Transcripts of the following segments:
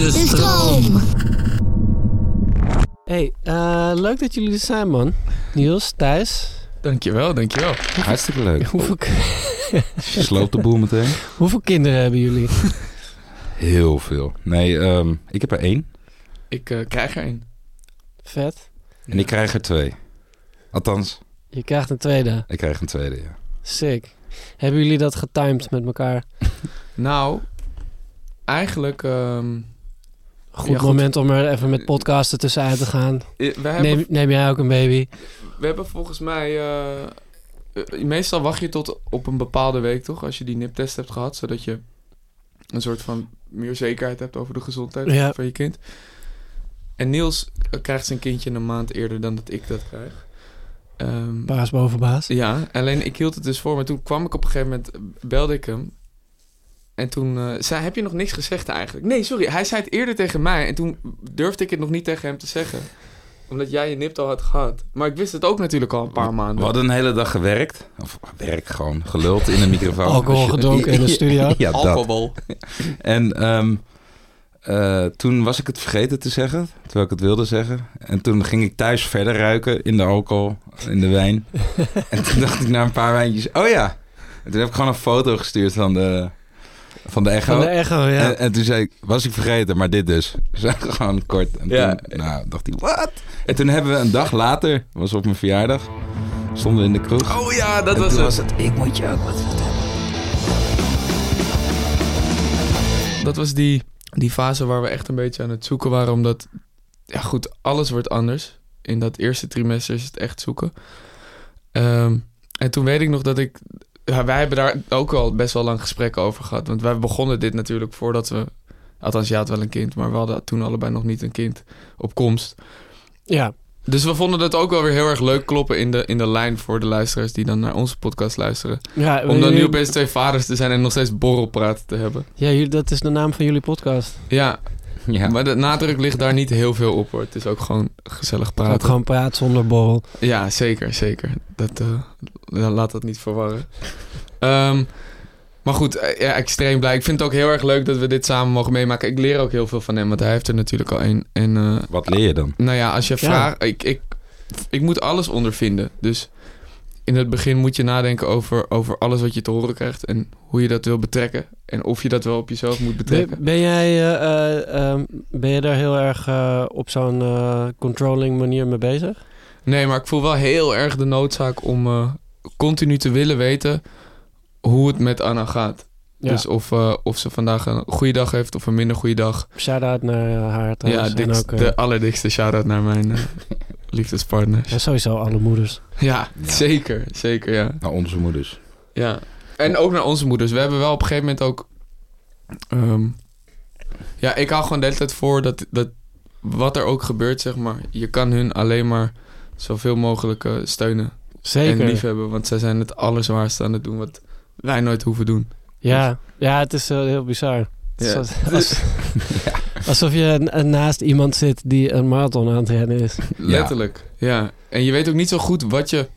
De stroom. Hey, eh, leuk dat jullie er zijn, man. Niels, Thijs. Dankjewel, dankjewel. Hartstikke leuk. Hoeveel, Je sloopt de boel meteen. hoeveel kinderen hebben jullie? Heel veel. Nee, ehm, ik heb er één. Ik eh, krijg er een. Vet. En ik krijg er twee. Althans, Je krijgt een tweede. ik krijg een tweede, ja. Sick. Hebben jullie dat getimed met elkaar? Nou, eigenlijk... ehm, Goed, Ja, goed. moment om er even met podcasten tussenuit te gaan. eh, hebben, Neem, neem jij ook een baby? we hebben volgens mij... eh, eh, meestal wacht je tot op een bepaalde week, toch? Als je die niptest hebt gehad. Zodat je een soort van meer zekerheid hebt over de gezondheid Ja. van je kind. En Niels eh, krijgt zijn kindje een maand eerder dan dat ik dat krijg. Ehm, Baas boven baas. Ja, alleen ik hield het dus voor. Maar toen kwam ik op een gegeven moment, belde ik hem. En toen eh, zei, heb je nog niks gezegd eigenlijk? Nee, sorry, hij zei het eerder tegen mij. En toen durfde ik het nog niet tegen hem te zeggen. Omdat jij je nipt al had gehad. Maar ik wist het ook natuurlijk al een paar maanden. We hadden een hele dag gewerkt. Of werk gewoon, geluld in een microfoon. Alcohol gedronken in de studio. Ja. Alcohol. En ehm, eh, toen was ik het vergeten te zeggen, terwijl ik het wilde zeggen. En toen ging ik thuis verder ruiken in de alcohol, in de wijn. en toen dacht ik na een paar wijntjes, oh ja. En toen heb ik gewoon een foto gestuurd van de, van de echo. Van de echo, ja. En, en toen zei ik, was ik vergeten, maar dit dus. Dus gewoon kort. En Ja. toen nou, dacht hij, wat? En toen hebben we een dag later, was op mijn verjaardag, stonden we in de kroeg. Oh ja, dat en was het. was het, ik moet je ook wat vertellen. Dat was die, die fase waar we echt een beetje aan het zoeken waren. Omdat, ja goed, alles wordt anders. In dat eerste trimester is het echt zoeken. Ehm, en toen weet ik nog dat ik... Ja, wij hebben daar ook al best wel lang gesprekken over gehad. Want wij begonnen dit natuurlijk voordat we... Althans, je had wel een kind, maar we hadden toen allebei nog niet een kind op komst. Ja, Dus we vonden dat ook wel weer heel erg leuk kloppen in de, in de lijn voor de luisteraars die dan naar onze podcast luisteren. ja, Om dan nu opeens twee vaders te zijn en nog steeds borrelpraten te hebben. Ja, dat is de naam van jullie podcast. Ja, Ja. Maar de nadruk ligt daar niet heel veel op hoor. Het is ook gewoon gezellig Ook praten. gewoon praat zonder borrel. Ja, zeker, zeker. Dat, eh, laat dat niet verwarren. Ehm, maar goed, eh, ja, extreem blij. Ik vind het ook heel erg leuk dat we dit samen mogen meemaken. Ik leer ook heel veel van hem, want hij heeft er natuurlijk al één. En eh, Wat leer je dan? nou ja, als je Ja. vraagt... Ik, ik, ik moet alles ondervinden. Dus in het begin moet je nadenken over, over alles wat je te horen krijgt... en hoe je dat wil betrekken. En of je dat wel op jezelf moet betrekken. Ben, ben jij, eh, eh, ehm, ben je daar heel erg eh, op zo'n controlling manier mee bezig? Nee, maar ik voel wel heel erg de noodzaak om continu te willen weten hoe het met Anna gaat. Ja. Dus of, of ze vandaag een goede dag heeft of een minder goede dag. Shout-out naar haar ja, trouwens. En dikst- ook, de allerdikste shout-out naar mijn liefdespartners. ja, sowieso alle moeders. Ja, zeker. Zeker, ja. Nou, onze moeders. ja. En ook naar onze moeders. We hebben wel op een gegeven moment ook... ehm, ja, ik hou gewoon de hele tijd voor dat, dat wat er ook gebeurt, zeg maar... Je kan hun alleen maar zoveel mogelijk eh, steunen. Zeker. En liefhebben, want zij zijn het allerzwaarste aan het doen wat wij nooit hoeven doen. Ja, ja het is eh, heel bizar. Het is Ja. als- als- Alsof je n- naast iemand zit die een marathon aan het rennen is. Letterlijk, ja. En je weet ook niet zo goed wat je...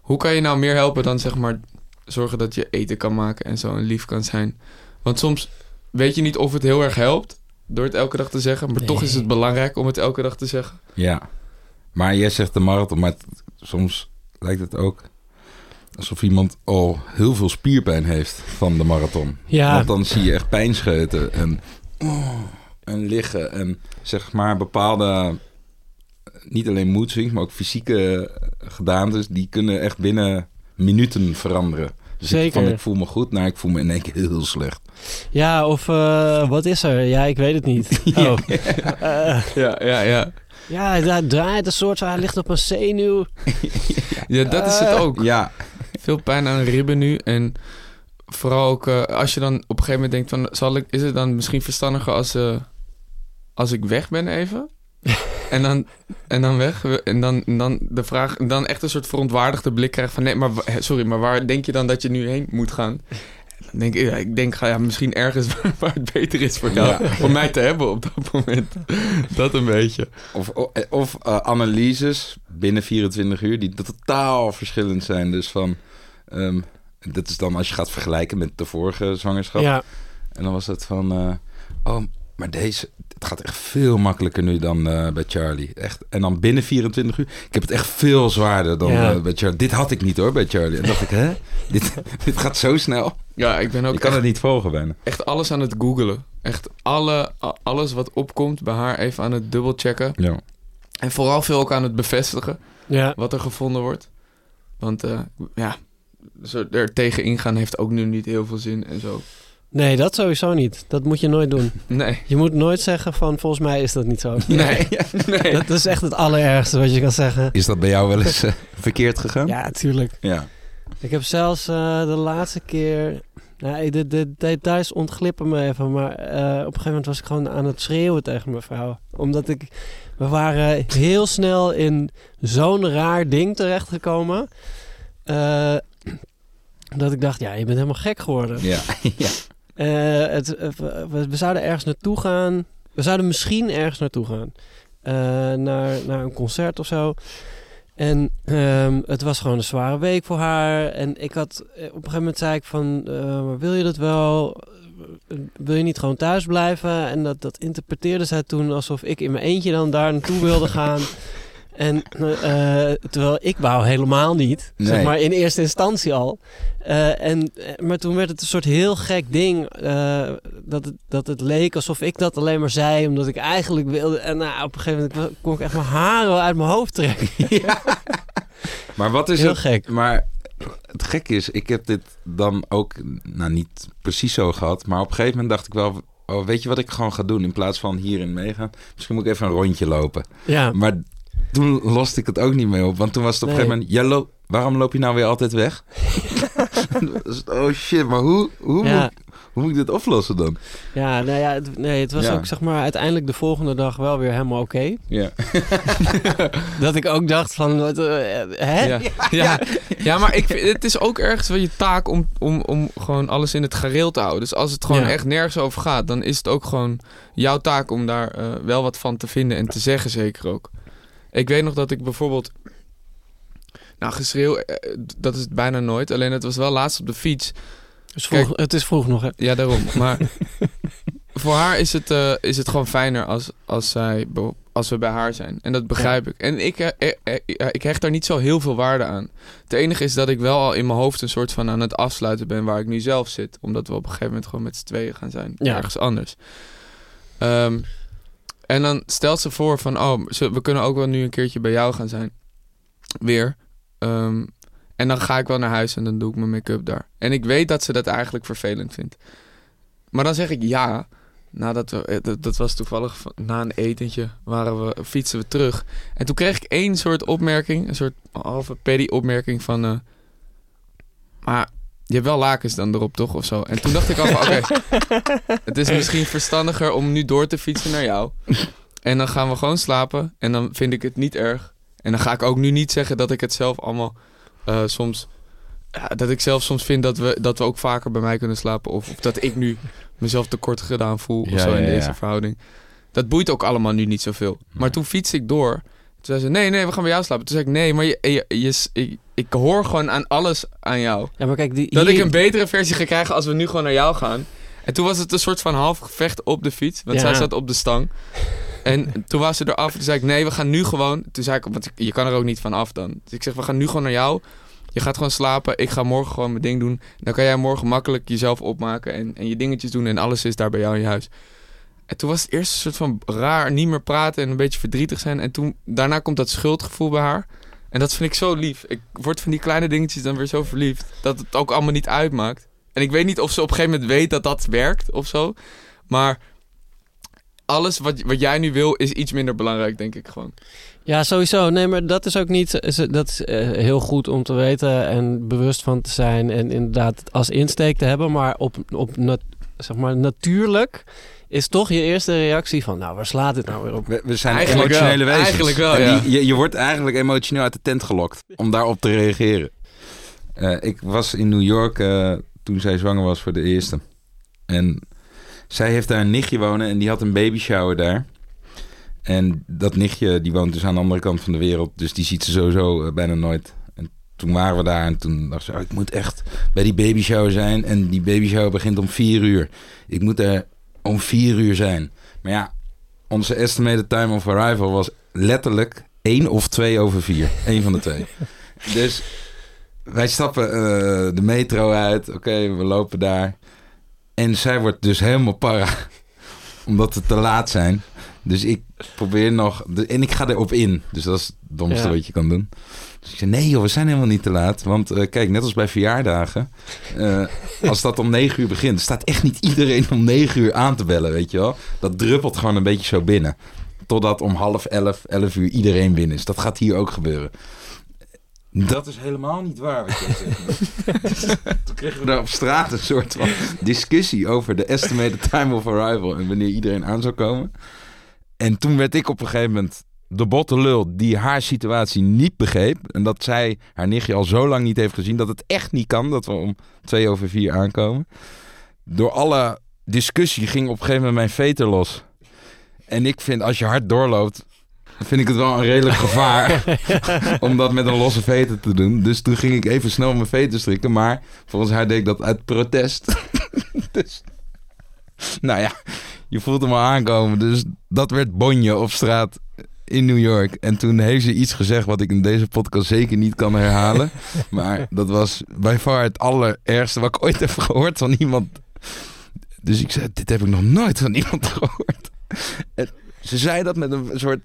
Hoe kan je nou meer helpen dan zeg maar zorgen dat je eten kan maken en zo en lief kan zijn. Want soms weet je niet of het heel erg helpt door het elke dag te zeggen. Maar toch is het belangrijk om het elke dag te zeggen. Ja. Maar jij zegt de marathon, maar het- soms lijkt het ook alsof iemand al heel veel spierpijn heeft van de marathon. Ja, Want dan zie je echt pijnscheuten en oh, en liggen. En zeg maar bepaalde, niet alleen mood swings, maar ook fysieke gedaantes, die kunnen echt binnen minuten veranderen. Dus ik, Zeker. van ik voel me goed, naar ik voel me in één keer heel slecht. Ja, of eh, wat is er? Ja, ik weet het niet. Oh. Eh, Ja, ja, ja. ja, hij draait een soort van, hij ligt op een zenuw. Ja, dat is het Eh. ook. Ja, Veel pijn aan de ribben nu. En vooral ook als je dan op een gegeven moment denkt van... Zal ik, is het dan misschien verstandiger als, eh, als ik weg ben even? en, dan, en dan weg. En dan, dan de vraag... Dan echt een soort verontwaardigde blik krijgen van... Nee, maar sorry, maar waar denk je dan dat je nu heen moet gaan? Dan denk ik, ja, ik denk ja, misschien ergens waar, waar het beter is voor jou. Ja. Voor mij te hebben op dat moment. dat een beetje. of, of eh, analyses binnen 24 uur die totaal verschillend zijn. Dus van, ehm, dat is dan als je gaat vergelijken met de vorige zwangerschap. Ja, En dan was het van, eh, oh, maar deze, het gaat echt veel makkelijker nu dan eh, bij Charlie. Echt. En dan binnen 24 uur, ik heb het echt veel zwaarder dan Ja. eh, bij Charlie. Dit had ik niet hoor, bij Charlie. En dacht ik, hè? Dit, dit gaat zo snel. Ja, ik ben ook Je kan het niet volgen bijna. echt alles aan het googelen. Echt alle, alles wat opkomt bij haar even aan het dubbelchecken. Ja. En vooral veel ook aan het bevestigen ja. wat er gevonden wordt. Want eh, ja, zo er tegen ingaan heeft ook nu niet heel veel zin en zo. Nee, dat sowieso niet. Dat moet je nooit doen. Nee. Je moet nooit zeggen van, volgens mij is dat niet zo. Nee. nee. Dat is echt het allerergste wat je kan zeggen. Is dat bij jou wel eens eh, verkeerd gegaan? Ja, natuurlijk. Ja. Ik heb zelfs eh, de laatste keer... Nou, de, de details ontglippen me even. Maar eh, op een gegeven moment was ik gewoon aan het schreeuwen tegen mijn vrouw. Omdat ik... We waren heel snel in zo'n raar ding terechtgekomen. eh, dat ik dacht, ja, je bent helemaal gek geworden. Ja. ja. Eh, het, eh, we, zouden ergens naartoe gaan. We zouden misschien ergens naartoe gaan. Eh, naar, naar een concert of zo. En ehm, het was gewoon een zware week voor haar. En ik had, op een gegeven moment zei ik van, wil je dat wel? Wil je niet gewoon thuis blijven? En dat, dat interpreteerde zij toen alsof ik in mijn eentje dan daar naartoe wilde gaan. En eh, terwijl ik wou helemaal niet, zeg maar in eerste instantie al. Eh, en, eh, maar toen werd het een soort heel gek ding. dat, het, dat het leek alsof ik dat alleen maar zei, omdat ik eigenlijk wilde. En nou, op een gegeven moment kon ik echt mijn haren uit mijn hoofd trekken. Maar wat is heel het? gek. Maar het gekke is, ik heb dit dan ook, nou niet precies zo gehad, maar op een gegeven moment dacht ik wel, oh, weet je wat ik gewoon ga doen in plaats van hierin meegaan? Misschien moet ik even een rondje lopen. Ja, Maar toen loste ik het ook niet meer op, want toen was het op een Nee. gegeven moment, jij loopt- waarom loop je nou weer altijd weg? Oh shit, maar hoe, hoe, Ja. moet, ik- hoe moet ik dit oplossen dan? ja, nou ja, het, nee, het was Ja. ook zeg maar uiteindelijk de volgende dag wel weer helemaal oké. Ja. Dat ik ook dacht van, wat, eh, hè? Ja. Ja. Ja. maar ik, vind- het is ook ergens wel je taak om, om, om gewoon alles in het gareel te houden. Dus als het gewoon Ja. echt nergens over gaat, dan is het ook gewoon jouw taak om daar eh, wel wat van te vinden en te zeggen, zeker ook. Ik weet nog dat ik bijvoorbeeld. Nou, geschreeuw, eh, dat is het bijna nooit. Alleen het was wel laatst op de fiets. Het is vroeg, het is vroeg nog, hè? Ja, daarom. Maar voor haar is het, eh, is het gewoon fijner als, als, zij, als we bij haar zijn. En dat begrijp ik. En ik, eh, ik hecht daar niet zo heel veel waarde aan. Het enige is dat ik wel al in mijn hoofd een soort van aan het afsluiten ben waar ik nu zelf zit. Omdat we op een gegeven moment gewoon met z'n tweeën gaan zijn. Ja. Ergens anders. Ehm, en dan stelt ze voor van, oh, we kunnen ook wel nu een keertje bij jou gaan zijn. Weer. Ehm, en dan ga ik wel naar huis en dan doe ik mijn make-up daar. En ik weet dat ze dat eigenlijk vervelend vindt. Maar dan zeg ik ja. Nadat we, eh, dat, was toevallig na een etentje, waren we, fietsen we terug. En toen kreeg ik één soort opmerking, een soort halve paddy opmerking van... eh, maar je hebt wel lakens dan erop, toch? Of zo. En toen dacht ik al van, oké, het is misschien verstandiger om nu door te fietsen naar jou. En dan gaan we gewoon slapen en dan vind ik het niet erg. En dan ga ik ook nu niet zeggen dat ik het zelf allemaal eh, soms... Ja, dat ik zelf soms vind dat we, dat we ook vaker bij mij kunnen slapen. Of, of dat ik nu mezelf tekort gedaan voel of Ja, zo in ja, deze ja. verhouding. Dat boeit ook allemaal nu niet zoveel. Maar toen fietste ik door. Toen zei ze, nee, nee, we gaan bij jou slapen. Toen zei ik, nee, maar je, je, je- ik, ik hoor gewoon aan alles aan jou. Ja, maar kijk, die, Dat hier- ik een betere versie ga krijgen als we nu gewoon naar jou gaan. En toen was het een soort van half gevecht op de fiets. Want Ja. zij zat op de stang. En toen was ze eraf. Toen zei ik, nee, we gaan nu gewoon... Toen zei ik, want je kan er ook niet van af dan. Dus ik zeg, we gaan nu gewoon naar jou. Je gaat gewoon slapen. Ik ga morgen gewoon mijn ding doen. Dan kan jij morgen makkelijk jezelf opmaken. En, en je dingetjes doen. En alles is daar bij jou in je huis. En toen was het eerst een soort van raar, niet meer praten en een beetje verdrietig zijn. En toen, daarna komt dat schuldgevoel bij haar. En dat vind ik zo lief. Ik word van die kleine dingetjes dan weer zo verliefd. Dat het ook allemaal niet uitmaakt. En ik weet niet of ze op een gegeven moment weet dat dat werkt of zo. Maar alles wat, wat jij nu wil is iets minder belangrijk, denk ik gewoon. Ja, sowieso. Nee, maar dat is ook niet. is- Dat is eh, heel goed om te weten en bewust van te zijn. En inderdaad als insteek te hebben. Maar op, op nat- zeg maar, natuurlijk is toch je eerste reactie van... Nou, waar slaat dit nou weer op? We, we zijn Eigenlijk emotionele wel. wezens. Eigenlijk wel, ja. die- je, je wordt eigenlijk emotioneel uit de tent gelokt om daarop te reageren. Eh, ik was in New York eh, toen zij zwanger was voor de eerste. En zij heeft daar een nichtje wonen en die had een baby shower daar. En dat nichtje die woont dus aan de andere kant van de wereld. Dus die ziet ze sowieso eh, bijna nooit. En toen waren we daar en toen dacht ze... oh, ik moet echt bij die baby shower zijn. En die baby shower begint om vier uur. Ik moet er om vier uur zijn. Maar ja, onze estimated time of arrival was letterlijk één of twee over vier. Eén van de twee. Dus wij stappen eh, de metro uit. Oké, we lopen daar. En zij wordt dus helemaal para. Omdat we te laat zijn. Dus ik probeer nog... en ik ga erop in. Dus dat is het domste Ja. wat je kan doen. Dus ik zei, nee joh, we zijn helemaal niet te laat. Want eh, kijk, net als bij verjaardagen... eh, als dat om negen uur begint... staat echt niet iedereen om negen uur aan te bellen, weet je wel. Dat druppelt gewoon een beetje zo binnen. Totdat om half elf, elf uur iedereen binnen is. Dat gaat hier ook gebeuren. Dat is helemaal niet waar wat jij zegt. Dus Toen kregen we daar op straat een soort van discussie over de estimated time of arrival en wanneer iedereen aan zou komen. En toen werd ik op een gegeven moment de botte lul die haar situatie niet begreep. En dat zij haar nichtje al zo lang niet heeft gezien dat het echt niet kan dat we om twee over vier aankomen. Door alle discussie ging op een gegeven moment mijn veter los. En ik vind als je hard doorloopt, vind ik het wel een redelijk gevaar om dat met een losse veter te doen. Dus toen ging ik even snel mijn veter strikken. Maar volgens haar deed ik dat uit protest. dus, nou ja, je voelt hem al aankomen. Dus dat werd bonje op straat in New York. En toen heeft ze iets gezegd wat ik in deze podcast zeker niet kan herhalen. maar dat was bij far het allerergste wat ik ooit heb gehoord van iemand. Dus ik zei, dit heb ik nog nooit van iemand gehoord. En ze zei dat met een soort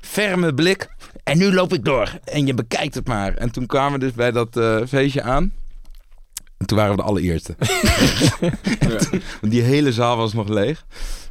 ferme blik. En nu loop ik door. En je bekijkt het maar. En toen kwamen we dus bij dat eh, feestje aan. En toen waren we de allereerste. Want die hele zaal was nog leeg.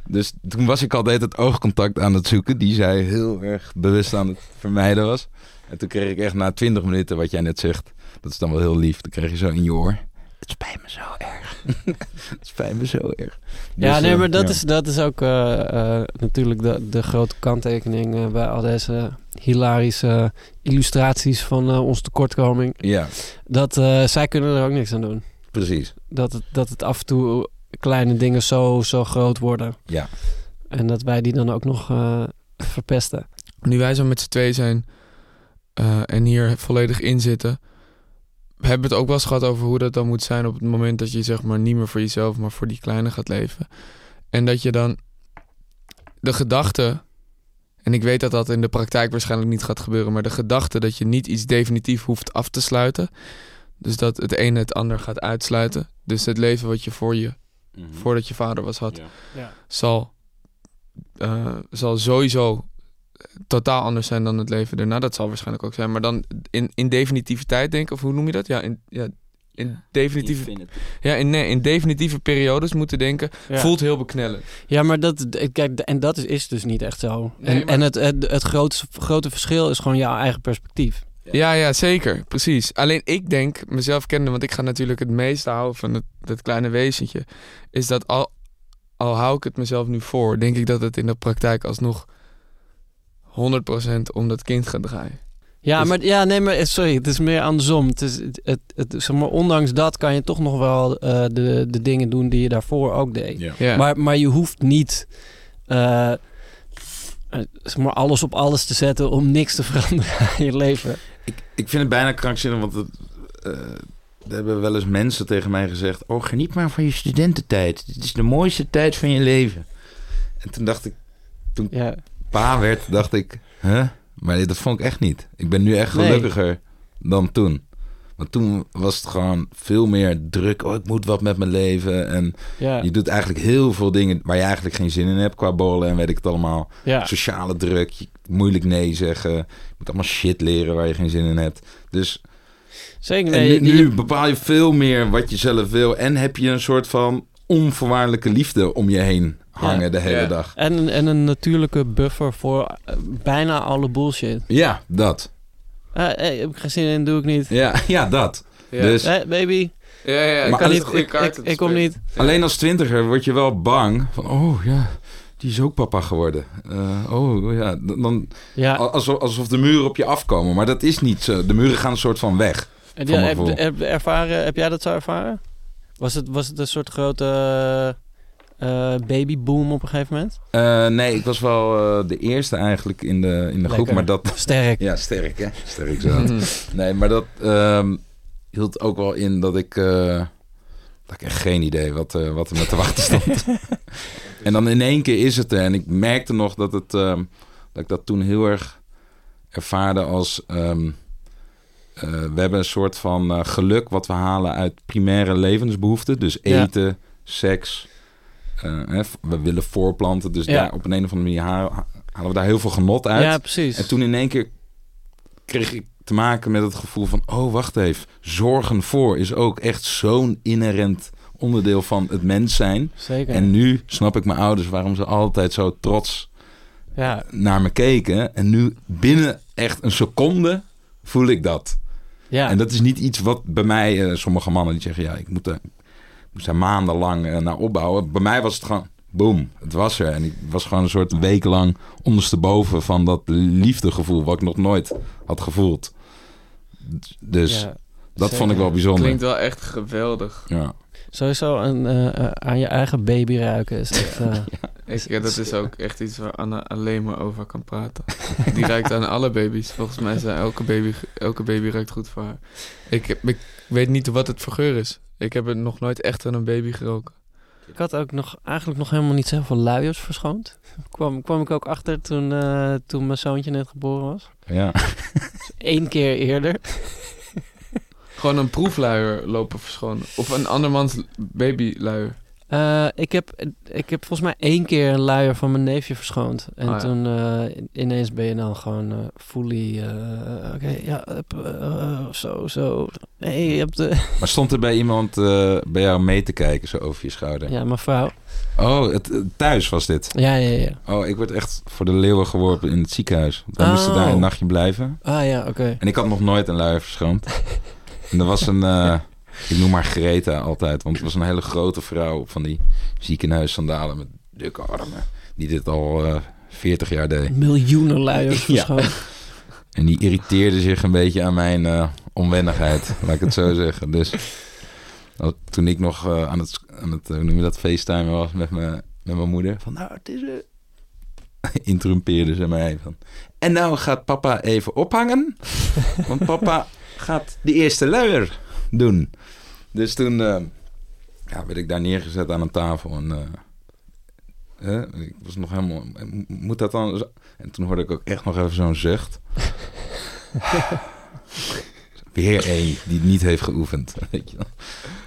Dus toen was ik altijd het oogcontact aan het zoeken. Die zij heel erg bewust aan het vermijden was. En toen kreeg ik echt na twintig minuten, wat jij net zegt. Dat is dan wel heel lief. Dan kreeg je zo in je oor. Het spijt me zo erg. het spijt me zo erg. Ja, Dus, nee, eh, maar dat, ja. is, dat is ook eh, eh, natuurlijk de, de grote kanttekening eh, bij al deze hilarische illustraties van eh ons tekortkoming. Ja, Dat eh, zij kunnen er ook niks aan doen. precies. Dat het, dat het af en toe kleine dingen zo, zo groot worden. Ja. En dat wij die dan ook nog eh, verpesten. Nu wij zo met z'n twee zijn eh, en hier volledig in zitten, we hebben het ook wel eens gehad over hoe dat dan moet zijn op het moment dat je zeg maar niet meer voor jezelf, maar voor die kleine gaat leven. En dat je dan de gedachte, en ik weet dat dat in de praktijk waarschijnlijk niet gaat gebeuren, maar de gedachte dat je niet iets definitief hoeft af te sluiten. Dus dat het ene het ander gaat uitsluiten. Dus het leven wat je voor je, voordat je vader was had, Ja. zal, eh, zal sowieso totaal anders zijn dan het leven erna. Dat zal waarschijnlijk ook zijn. Maar dan in, in definitiviteit denken, of hoe noem je dat? Ja, in, ja, in definitieve, ja, in, nee, in definitieve periodes moeten denken, Ja. voelt heel beknellend. Ja, maar dat, kijk, en dat is, is dus niet echt zo. Nee, en maar- en het, het, het grote, grote verschil is gewoon jouw eigen perspectief. Ja, ja, zeker. Precies. Alleen ik denk, mezelf kennen, want ik ga natuurlijk het meeste houden van het, dat kleine wezentje, is dat al, al hou ik het mezelf nu voor, denk ik dat het in de praktijk alsnog 100% om dat kind gaat draaien. Ja, Dus- maar ja, nee, maar sorry, het is meer andersom. Het is, het, het, het- zeg maar, ondanks dat kan je toch nog wel eh, de, de dingen doen die je daarvoor ook deed. Ja. Ja. Maar, maar je hoeft niet eh, eh, zeg maar alles op alles te zetten om niks te veranderen aan je leven. Ik, ik vind het bijna krankzinnig, want het, eh, er hebben wel eens mensen tegen mij gezegd... Oh, geniet maar van je studententijd. Dit is de mooiste tijd van je leven. En toen dacht ik, Ja, pa werd, dacht ik... Huh? Maar dat vond ik echt niet. Ik ben nu echt Nee. gelukkiger dan toen. Want toen was het gewoon veel meer druk. Oh, ik moet wat met mijn leven. En Ja, je doet eigenlijk heel veel dingen waar je eigenlijk geen zin in hebt. Qua bollen en weet ik het allemaal. ja. Sociale druk, je- moeilijk nee zeggen. Je moet allemaal shit leren waar je geen zin in hebt. Dus zeker. en Nee, nu, je- nu bepaal je veel meer wat je zelf wil. En heb je een soort van onvoorwaardelijke liefde om je heen hangen Ja. de hele Ja. dag. en, en een natuurlijke buffer voor eh, bijna alle bullshit. Ja, dat. Eh, eh, heb ik geen zin in, doe ik niet. Ja, ja dat. Ja. Dus baby, ja, ja, kan niet, ik, kaart ik, ik kom niet. alleen als twintiger word je wel bang. Van, oh ja, die is ook papa geworden. Eh, oh ja, dan, Ja, alsof, alsof de muren op je afkomen. Maar dat is niet zo. De muren gaan een soort van weg. heb- ervaren, heb jij dat zo ervaren? Was het, was het een soort grote eh, babyboom op een gegeven moment? Eh, nee, ik was wel eh, de eerste eigenlijk in de, in de groep. Maar dat... Sterk. Ja, sterk hè. Sterk zo. Mhm. Nee, maar dat ehm, hield ook wel in dat ik... eh, dat ik echt geen idee wat, eh, wat er me te wachten stond. en dan in één keer is het er. En ik merkte nog dat, het, ehm, dat ik dat toen heel erg ervaarde als... ehm, eh, we hebben een soort van eh, geluk wat we halen uit primaire levensbehoeften. Dus Ja. eten, seks. Eh, we willen voorplanten. Dus Ja. daar, op een, een of andere manier ha- halen we daar heel veel genot uit. Ja, precies. En toen in één keer kreeg ik te maken met het gevoel van... oh, wacht even, zorgen voor is ook echt zo'n inherent onderdeel van het mens zijn. Zeker. En nu snap ik mijn ouders waarom ze altijd zo trots ja, naar me keken. En nu binnen echt een seconde voel ik dat. ja. En dat is niet iets wat bij mij... eh, sommige mannen die zeggen, ja, ik moet, er, ik moest daar maandenlang eh, naar opbouwen. Bij mij was het gewoon... Boom, het was er. En ik was gewoon een soort week lang ondersteboven van dat liefdegevoel wat ik nog nooit had gevoeld. Dus ja. dat zeker. vond ik wel bijzonder. Klinkt wel echt geweldig. Ja. Sowieso een, eh, eh, aan je eigen baby ruiken is echt... Ik, ja, dat is ook echt iets waar Anna alleen maar over kan praten. Die ruikt aan alle baby's. Volgens mij zijn elke baby, elke baby ruikt goed voor haar. Ik, heb- ik weet niet wat het voor geur is. Ik heb het nog nooit echt aan een baby geroken. Ik had ook nog, eigenlijk nog helemaal niet zoveel luiers verschoond. Kwam, kwam ik ook achter toen, eh, toen mijn zoontje net geboren was. ja. Eén keer eerder. Gewoon een proefluier lopen verschonen. Of een andermans babyluier. Eh, ik, heb, ik heb volgens mij één keer een luier van mijn neefje verschoond. En Oh ja. toen eh, ineens ben je dan gewoon eh fully... Oké, ja, zo, zo. Nee, je hebt de... Maar stond er bij iemand bij jou mee te kijken, zo over je schouder? Ja, mijn vrouw. Oh, het, thuis was dit. Ja, ja, ja. Oh, ik werd echt voor de leeuwen geworpen in het ziekenhuis. Moesten Oh. daar een nachtje blijven. Ah ja, oké. En ik had nog nooit een luier verschoond. en er was een, ik noem haar Greta altijd, want het was een hele grote vrouw van die ziekenhuissandalen met dikke armen. Die dit al eh 40 jaar deed. Miljoenen luiers Ja. En die irriteerde zich een beetje aan mijn eh, onwennigheid, laat ik het zo zeggen. Dus toen ik nog eh, aan het, aan het hoe noem je dat, FaceTime was met, me, met mijn moeder. Van nou, het is... interrumpeerde ze mij van... En nou gaat papa even ophangen. want papa gaat de eerste luier doen. Dus toen eh, ja, werd ik daar neergezet aan een tafel. En eh, hè, ik was nog helemaal... Moet dat dan... En toen hoorde ik ook echt nog even zo'n zucht. Weer één die het niet heeft geoefend. Weet je wel.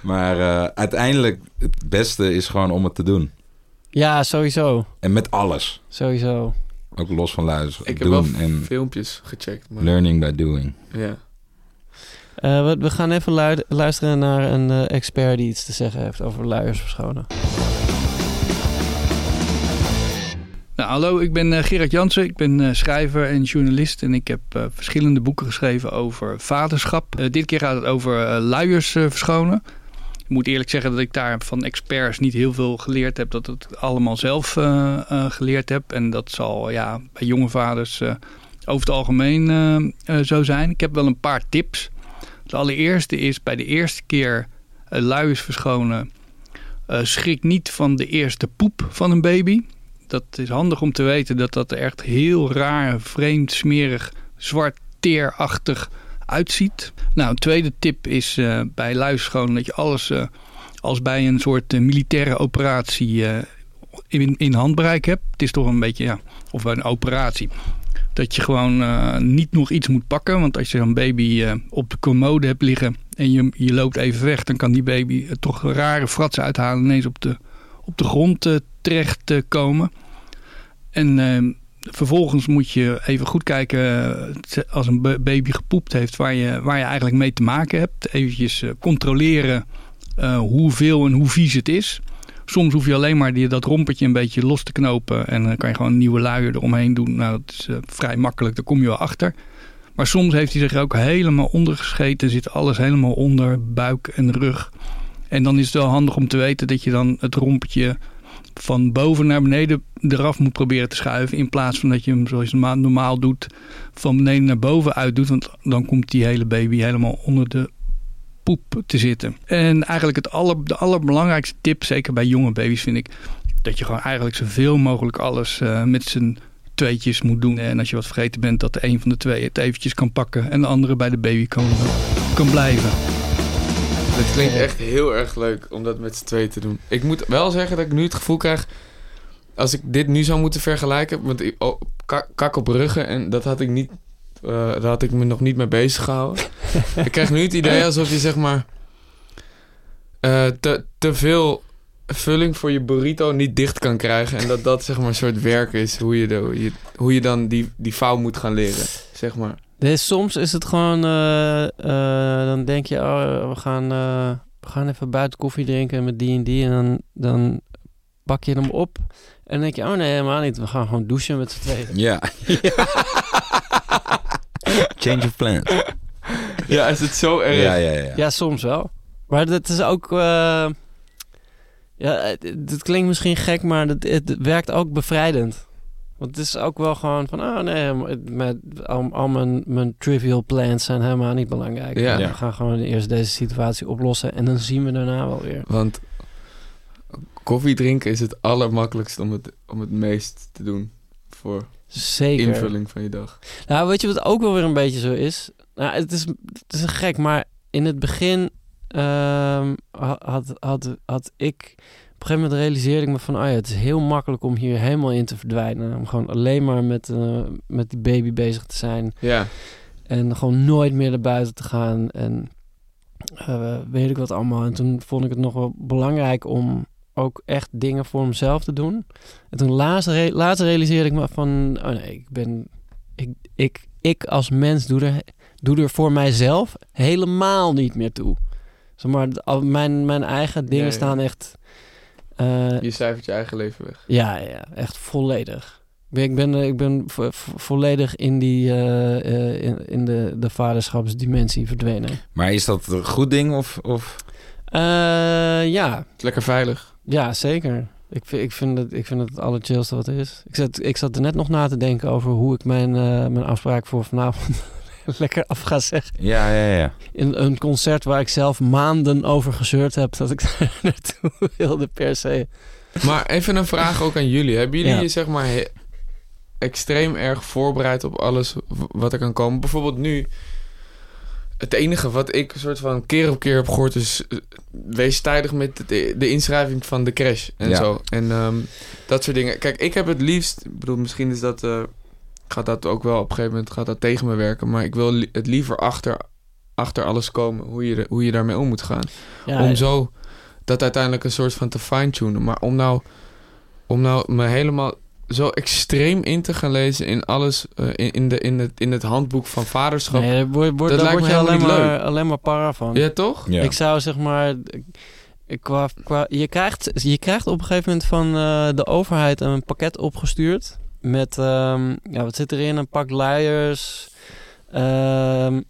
Maar eh, uiteindelijk, het beste is gewoon om het te doen. Ja, sowieso. En met alles. Sowieso. Ook los van luisteren. Ik heb wel doen en filmpjes gecheckt. Maar, learning by doing. ja. Eh, we, gaan even luisteren naar een eh, expert die iets te zeggen heeft over luiers verschonen. Nou, hallo, ik ben eh, Gerard Jansen. Ik ben schrijver en journalist en ik heb verschillende boeken geschreven over vaderschap. Dit keer gaat het over luiers verschonen. Ik moet eerlijk zeggen dat ik daar van experts niet heel veel geleerd heb. Dat ik het allemaal zelf geleerd heb. En dat zal ja, bij jonge vaders over het algemeen zo zijn. Ik heb wel een paar tips. Het allereerste is bij de eerste keer eh, luiers verschonen. eh, schrik niet van de eerste poep van een baby dat is handig om te weten dat dat er echt heel raar, vreemd, smerig, zwart, teerachtig uitziet. Nou, een tweede tip is eh, bij luis gewoon dat je alles als bij een soort militaire operatie in, in handbereik hebt. Het is toch een beetje, ja, of een operatie. Dat je gewoon eh, niet nog iets moet pakken. Want als je een baby eh, op de commode hebt liggen en je, je loopt even weg, dan kan die baby er toch rare fratsen uithalen en ineens op de, op de grond eh, terecht eh, komen. En eh, vervolgens moet je even goed kijken eh, als een ba- baby gepoept heeft waar je, waar je eigenlijk mee te maken hebt. Eventjes eh, controleren eh, hoeveel en hoe vies het is. Soms hoef je alleen maar die, dat rompertje een beetje los te knopen. En dan kan je gewoon een nieuwe luier eromheen doen. Nou, dat is eh, vrij makkelijk. Daar kom je wel achter. Maar soms heeft hij zich ook helemaal ondergescheten. Zit alles helemaal onder buik en rug. En dan is het wel handig om te weten dat je dan het rompertje van boven naar beneden eraf moet proberen te schuiven. In plaats van dat je hem zoals je normaal doet van beneden naar boven uit doet. Want dan komt die hele baby helemaal onder de poep te zitten. En eigenlijk het aller, de allerbelangrijkste tip, zeker bij jonge baby's vind ik... dat je gewoon eigenlijk zoveel mogelijk alles eh, met z'n tweetjes moet doen. En als je wat vergeten bent, dat de een van de twee het eventjes kan pakken... en de andere bij de baby kan, kan blijven. Het klinkt echt heel erg leuk om dat met z'n tweeën te doen. Ik moet wel zeggen dat ik nu het gevoel krijg... Als ik dit nu zou moeten vergelijken... Want ik, oh, kak, kak op ruggen en dat had ik niet... eh, daar had ik me nog niet mee bezig gehouden. ik krijg nu het idee alsof je zeg maar... eh, te, te veel vulling voor je burrito niet dicht kan krijgen. En dat dat zeg maar een soort werk is. Hoe je, de, hoe je, hoe je dan die, die vouw moet gaan leren. Zeg maar. Dus soms is het gewoon, eh, eh, dan denk je, oh, we gaan, eh, we gaan even buiten koffie drinken met die en die. En dan, dan pak je hem op. En dan denk je, oh nee, helemaal niet. We gaan gewoon douchen met z'n tweeën. Ja. Change of plans. Ja, is het zo erg? Ja, ja, ja. Ja, soms wel. Maar dat is ook, eh, ja, het, het klinkt misschien gek, maar het, het werkt ook bevrijdend. Want het is ook wel gewoon van, oh nee, met, al, al mijn, mijn trivial plans zijn helemaal niet belangrijk. Ja. We gaan gewoon eerst deze situatie oplossen en dan zien we daarna wel weer. Want koffie drinken is het allermakkelijkst om het, om het meest te doen voor Zeker. invulling van je dag. Nou, weet je wat ook wel weer een beetje zo is? Nou, het is, het is gek, maar in het begin ehm, ha- had, had, had ik... Op een gegeven moment realiseerde ik me van... Oh ja, het is heel makkelijk om hier helemaal in te verdwijnen. Om gewoon alleen maar met, eh, met die baby bezig te zijn. Ja, En gewoon nooit meer naar buiten te gaan. En eh, weet ik wat allemaal. En toen vond ik het nog wel belangrijk om ook echt dingen voor mezelf te doen. En toen laatst, re- laatst realiseerde ik me van... Oh nee, ik ben... Ik, ik, ik als mens doe er, doe er voor mijzelf helemaal niet meer toe. Zeg maar, al mijn, mijn eigen dingen Ja, ja. staan echt... eh, je cijfert je eigen leven weg. ja, ja, echt volledig. Ik ben, ik ben, eh, vo- volledig in, die, eh, eh, in, in de, de vaderschapsdimensie verdwenen. Maar is dat een goed ding of... of... Eh, ja, Het is lekker veilig. Ja, zeker. Ik vind, ik, vind het, ik vind het het allerchillste wat er is. Ik zat, ik zat er net nog na te denken over hoe ik mijn, eh, mijn afspraak voor vanavond lekker af ga zeggen. Ja, ja, ja. In een concert waar ik zelf maanden over gezeurd heb dat ik daar naartoe wilde per se. Maar even een vraag ook aan jullie. Hebben jullie Ja. je zeg maar extreem erg voorbereid op alles wat er kan komen? Bijvoorbeeld nu... Het enige wat ik soort van keer op keer heb gehoord is... eh, wees tijdig met de, de inschrijving van de crash en Ja. zo. En ehm, dat soort dingen. Kijk, ik heb het liefst... Ik bedoel, misschien is dat... eh, gaat dat ook wel op een gegeven moment gaat dat tegen me werken. Maar ik wil li- het liever achter, achter alles komen. Hoe je, hoe je daarmee om moet gaan Ja, om zo dat uiteindelijk een soort van te fine-tunen. Maar om nou, om nou me helemaal zo extreem in te gaan lezen in alles, eh, in, in, de, in, het, in het handboek van vaderschap. nee, daar word, word, Dat daar lijkt word me je alleen maar, alleen maar para van. Ja, toch? ja. Ik zou zeg maar. ik- Qua, qua, je, krijgt, je krijgt op een gegeven moment van eh, de overheid een pakket opgestuurd. Met, ehm, ja, wat zit erin? Een pak luiers. Ehm,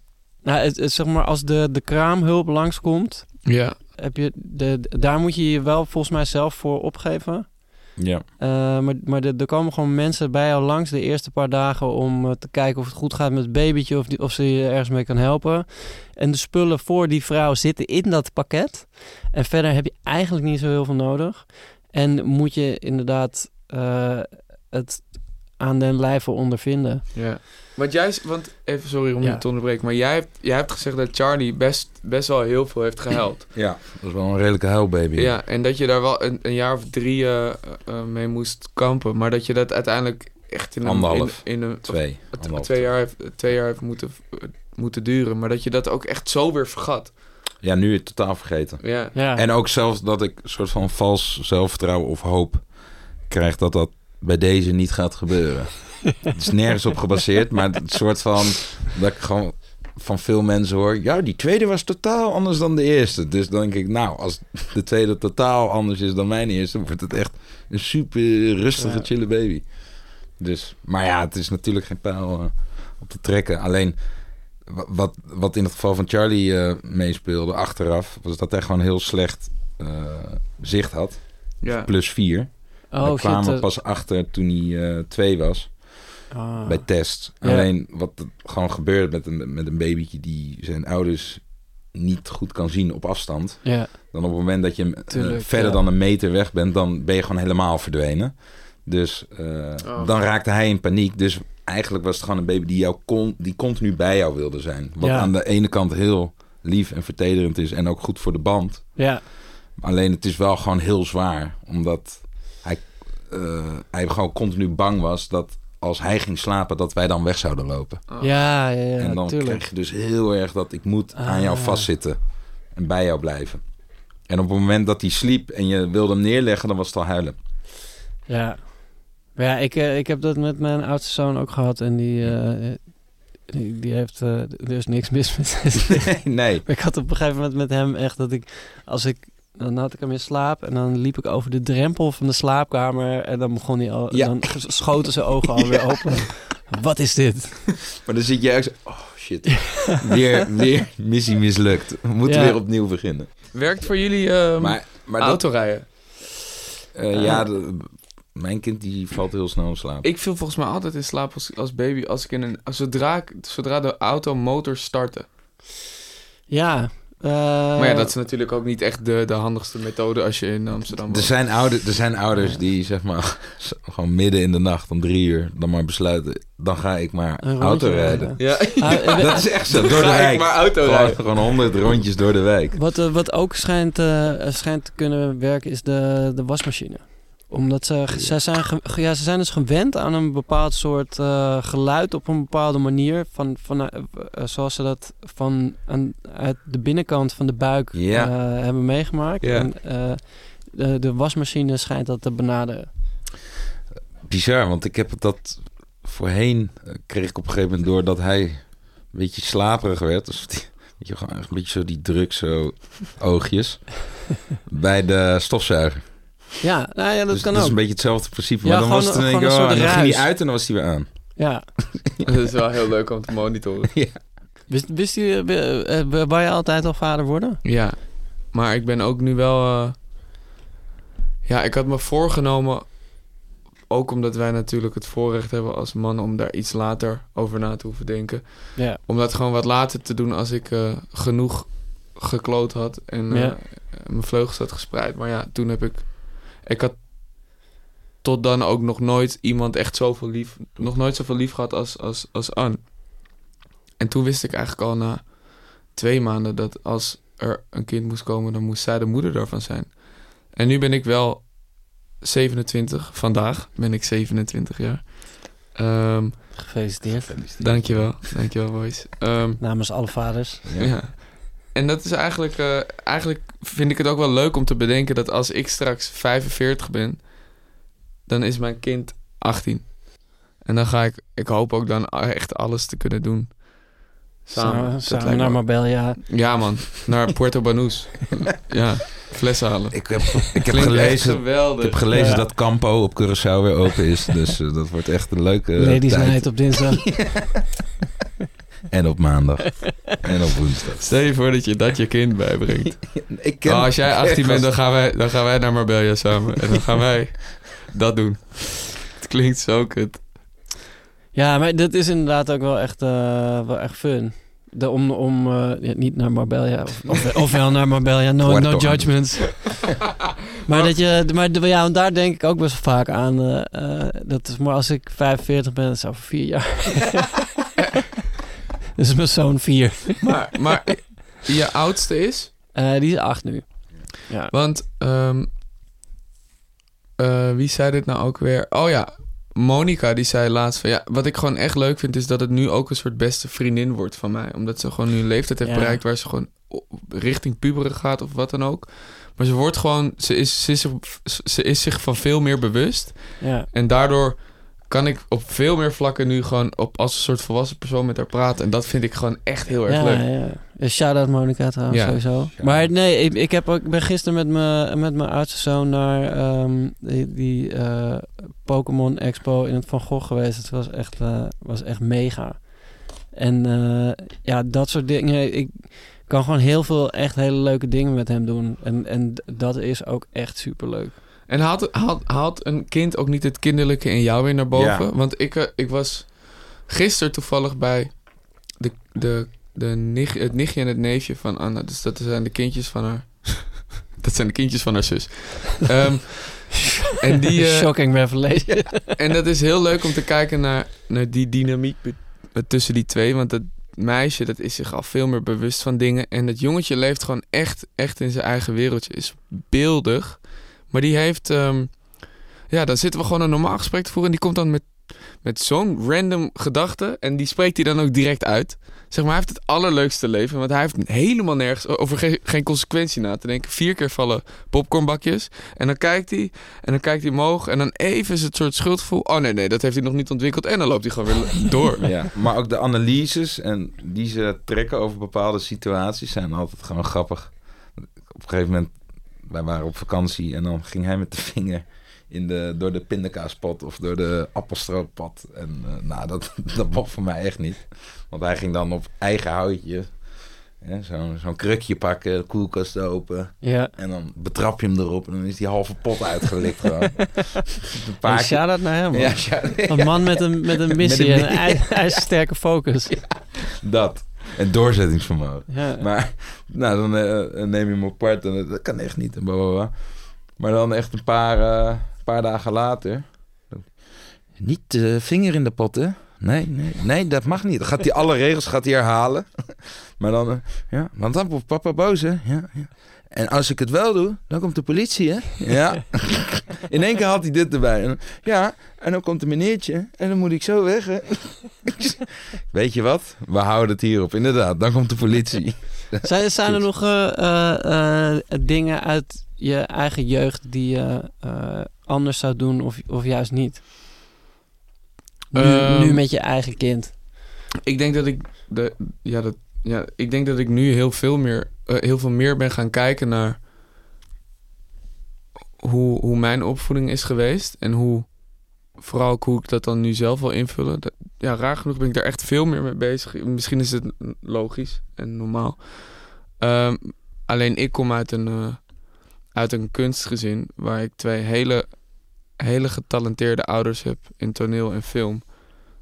nou, het, het- zeg maar, als de, de kraamhulp langskomt, Ja. heb je de, daar moet je je wel volgens mij zelf voor opgeven. Ja. Eh, maar maar er, er komen gewoon mensen bij jou langs de eerste paar dagen om eh, te kijken of het goed gaat met het babytje of, of ze je ergens mee kan helpen. En de spullen voor die vrouw zitten in dat pakket. En verder heb je eigenlijk niet zo heel veel nodig. En moet je inderdaad eh, het aan den lijve ondervinden. ja. Want jij, want even sorry om Ja. je te onderbreken, maar jij hebt, jij hebt gezegd dat Charlie best, best wel heel veel heeft gehuild. ja, dat is wel een redelijke huilbaby. ja, en dat je daar wel een, een jaar of drie eh, eh, mee moest kampen, maar dat je dat uiteindelijk echt in een... Anderhalf. In, in een, Twee. of- Anderhalf. twee, jaar, heeft- twee jaar heeft moeten, moeten duren. Maar dat je dat ook echt zo weer vergat. Ja, nu het totaal vergeten. Ja. Ja. En ook zelfs dat ik een soort van vals zelfvertrouwen of hoop krijg dat dat bij deze niet gaat gebeuren. het is nergens op gebaseerd, maar het soort van dat ik gewoon van veel mensen hoor. Ja, die tweede was totaal anders dan de eerste. Dus dan denk ik, nou, als de tweede totaal anders is dan mijn eerste, wordt het echt een super rustige, Ja. chille baby. Dus, maar ja, het is natuurlijk geen pijl eh, op te trekken. Alleen wa- wat, wat in het geval van Charlie eh, meespeelde achteraf, was dat hij gewoon heel slecht eh, zicht had. Ja. Plus vier. Oh, we shit. kwamen pas achter toen hij eh, twee was. ah. Bij test. Ja. Alleen wat er gewoon gebeurt met een, met een babytje die zijn ouders niet goed kan zien op afstand. Ja, Dan op het moment dat je eh, Tuurlijk, verder ja. dan een meter weg bent, dan ben je gewoon helemaal verdwenen. Dus eh, Oh. dan raakte hij in paniek. Dus eigenlijk was het gewoon een baby die, jou kon, die continu bij jou wilde zijn. Wat Ja. aan de ene kant heel lief en vertederend is en ook goed voor de band. ja, Alleen het is wel gewoon heel zwaar. Omdat hij, eh, hij gewoon continu bang was dat als hij ging slapen, dat wij dan weg zouden lopen. Oh. ja, ja, ja, en dan tuurlijk. krijg je dus heel erg dat ik moet aan jou Ah. vastzitten. En bij jou blijven. En op het moment dat hij sliep en je wilde hem neerleggen, dan was het al huilen. Ja. Maar ja, ik, eh, ik heb dat met mijn oudste zoon ook gehad. En die, eh, die, die heeft... eh, er is niks mis met nee, nee. Maar ik had op een gegeven moment met hem echt dat ik... Als ik... Dan had ik hem in slaap en dan liep ik over de drempel van de slaapkamer. En dan begon hij al... Ja. Dan schoten zijn ogen alweer open. Wat is dit? Maar dan zit jij ook zo... Oh shit. Weer, weer missie mislukt. We moeten Ja. weer opnieuw beginnen. Werkt voor jullie ehm Maar, maar dat, autorijden? eh, ja, de- mijn kind die valt heel snel in slaap. Ik viel volgens mij altijd in slaap als, als baby als ik in een... Zodra, ik, zodra de auto motor startte. Ja. Eh, maar ja, dat is natuurlijk ook niet echt de, de handigste methode als je in Amsterdam Er woont. zijn, ouder, er zijn ouders die zeg maar gewoon midden in de nacht om drie uur dan maar besluiten, dan ga ik maar auto rijden. Ja, Ah, Dat is echt zo, door de Ga ik wijk. maar auto Gewoon, rijden. gewoon honderd rondjes door de wijk. Wat, eh, wat ook schijnt, eh, schijnt te kunnen werken is de, de wasmachine. Omdat ze, ze, zijn ja, ze zijn dus gewend aan een bepaald soort eh, geluid op een bepaalde manier. Van, van, eh, eh, zoals ze dat van aan, uit de binnenkant van de buik hebben meegemaakt. En, de, de wasmachine schijnt dat te benaderen. Bizar, want ik heb dat voorheen, kreeg ik op een gegeven moment door dat hij een beetje slaperig werd. Dus die, weet je, gewoon echt een beetje zo die druk, zo oogjes. bij de stofzuiger. Ja, nou ja, dat dus kan dat is ook. een beetje hetzelfde principe. Ja, maar dan gewoon was het in één keer, gewoon een oh, dan ging hij ruis. uit en dan was hij weer aan. Ja. Dat is wel heel leuk om te monitoren. Wist, wist je, eh, eh, wou je altijd al vader worden? Ja, maar ik ben ook nu wel... eh, Ja, ik had me voorgenomen... Ook omdat wij natuurlijk het voorrecht hebben als man... om daar iets later over na te hoeven denken. Ja. Om dat gewoon wat later te doen als ik eh, genoeg gekloot had... en eh, Ja. mijn vleugels had gespreid. Maar ja, toen heb ik... Ik had tot dan ook nog nooit iemand echt zoveel lief... nog nooit zoveel lief gehad als, als, als Anne. En toen wist ik eigenlijk al na twee maanden... dat als er een kind moest komen... dan moest zij de moeder daarvan zijn. En nu ben ik wel 27. Vandaag ben ik 27 jaar. Ehm Gefeliciteerd. dankjewel. Dankjewel, boys. Ehm Namens alle vaders. ja. En dat is eigenlijk... eh, eigenlijk vind ik het ook wel leuk om te bedenken... dat als ik straks 45 ben... dan is mijn kind 18. En dan ga ik... Ik hoop ook dan echt alles te kunnen doen. Samen. Samen, naar Marbella. Ja, man. Naar Puerto Banús. ja, flessen halen. Ik heb, ik heb gelezen, ik heb gelezen Ja. dat Campo op Curaçao weer open is. Dus eh, dat wordt echt een leuke Ladies tijd. Night op dinsdag. En op maandag. en op woensdag. Stel je voor dat je dat je kind bijbrengt. Ik ken, Oh, als jij 18 bent, dan gaan, wij, dan gaan wij naar Marbella samen. En dan gaan wij dat doen. Het klinkt zo kut. Ja, maar dat is inderdaad ook wel echt, eh, wel echt fun. De, om om eh, ja, niet naar Marbella, of, of, ofwel naar Marbella, no, no judgments. maar dat je, maar de- ja, want daar denk ik ook best wel vaak aan. eh, eh, dat is maar als ik 45 ben, dat is over vier jaar. Dus mijn zoon vier. Maar, maar je oudste is? Eh, die is acht nu. Ja. Want, ehm, eh, wie zei dit nou ook weer? Oh ja, Monica die zei laatst van ja, wat ik gewoon echt leuk vind is dat het nu ook een soort beste vriendin wordt van mij. Omdat ze gewoon nu een leeftijd heeft Ja. bereikt waar ze gewoon richting puberen gaat of wat dan ook. Maar ze wordt gewoon, ze is, ze is, zich- ze is zich van veel meer bewust. Ja. En daardoor kan ik op veel meer vlakken nu gewoon op, als een soort volwassen persoon met haar praten. En dat vind ik gewoon echt heel erg ja, leuk. Ja. Ja, Shout-out Monica trouwens, Ja. sowieso. Shout-out. Maar nee, ik, ik, heb ook, ik ben gisteren met mijn met mijn oudste zoon naar ehm, die, die eh, Pokémon Expo in het Van Gogh geweest. Het was echt, eh, was echt mega. En eh, ja, dat soort dingen. Ik kan gewoon heel veel echt hele leuke dingen met hem doen. En, en dat is ook echt superleuk. En haalt, haalt, haalt een kind ook niet het kinderlijke in jou weer naar boven? Ja. Want ik, eh, ik was gisteren toevallig bij de, de, de nicht, het nichtje en het neefje van Anna. Dus dat zijn de kindjes van haar... dat zijn de kindjes van haar zus. Ehm, en, die, eh, Shocking revelation. en dat is heel leuk om te kijken naar, naar die dynamiek tussen die twee. Want dat meisje dat is zich al veel meer bewust van dingen. En het jongetje leeft gewoon echt, echt in zijn eigen wereldje. Is beeldig. Maar die heeft... ehm, ja, dan zitten we gewoon een normaal gesprek te voeren. En die komt dan met, met zo'n random gedachte. En die spreekt hij dan ook direct uit. Zeg maar, hij heeft het allerleukste leven. Want hij heeft helemaal nergens over geen, consequentie na te denken. Vier keer vallen popcornbakjes. En dan kijkt hij. En dan kijkt hij omhoog. En dan even is het soort schuldgevoel. Oh nee, nee, dat heeft hij nog niet ontwikkeld. En dan loopt hij gewoon weer door. Ja, maar ook de analyses en die ze trekken over bepaalde situaties zijn altijd gewoon grappig. Op een gegeven moment, wij waren op vakantie en dan ging hij met de vinger in de, door de pindakaaspot of door de appelstrooppot. En eh, nou, dat, dat mocht voor mij echt niet. Want hij ging dan op eigen houtje zo'n zo'n krukje pakken, de koelkast open. Ja. En dan betrap je hem erop en dan is die halve pot uitgelikt gewoon. een paar shout-out naar hem. man. Ja, ja, Een man met een, met een missie Met een en een ij- ijzersterke focus. dat. En doorzettingsvermogen. Ja. Maar nou, dan eh, neem je hem apart en dat- dat kan echt niet. En. Maar dan echt een paar, eh, paar dagen later. Niet de vinger in de pot, hè? Nee, nee, nee, dat mag niet. Dan gaat hij alle regels gaat hij herhalen. Maar dan, eh, ja, want dan wordt papa boos, hè? Ja, ja. En als ik het wel doe, dan komt de politie, hè? Ja. In één keer had hij dit erbij. En, ja, en dan komt een meneertje en dan moet ik zo weg, hè? Weet je wat? We houden het hierop. Inderdaad, dan komt de politie. Zijn, zijn er nog eh, eh, eh, dingen uit je eigen jeugd die je eh, anders zou doen of, of juist niet? Nu, Ehm, nu met je eigen kind. Ik denk dat ik de, ja, dat, ja, ik denk dat ik nu heel veel meer, heel veel meer ben gaan kijken naar hoe, hoe mijn opvoeding is geweest en hoe vooral ook hoe ik dat dan nu zelf wil invullen. Ja, raar genoeg ben ik daar echt veel meer mee bezig. Misschien is het logisch en normaal. Ehm, alleen ik kom uit een, eh, uit een kunstgezin waar ik twee hele, hele getalenteerde ouders heb in toneel en film.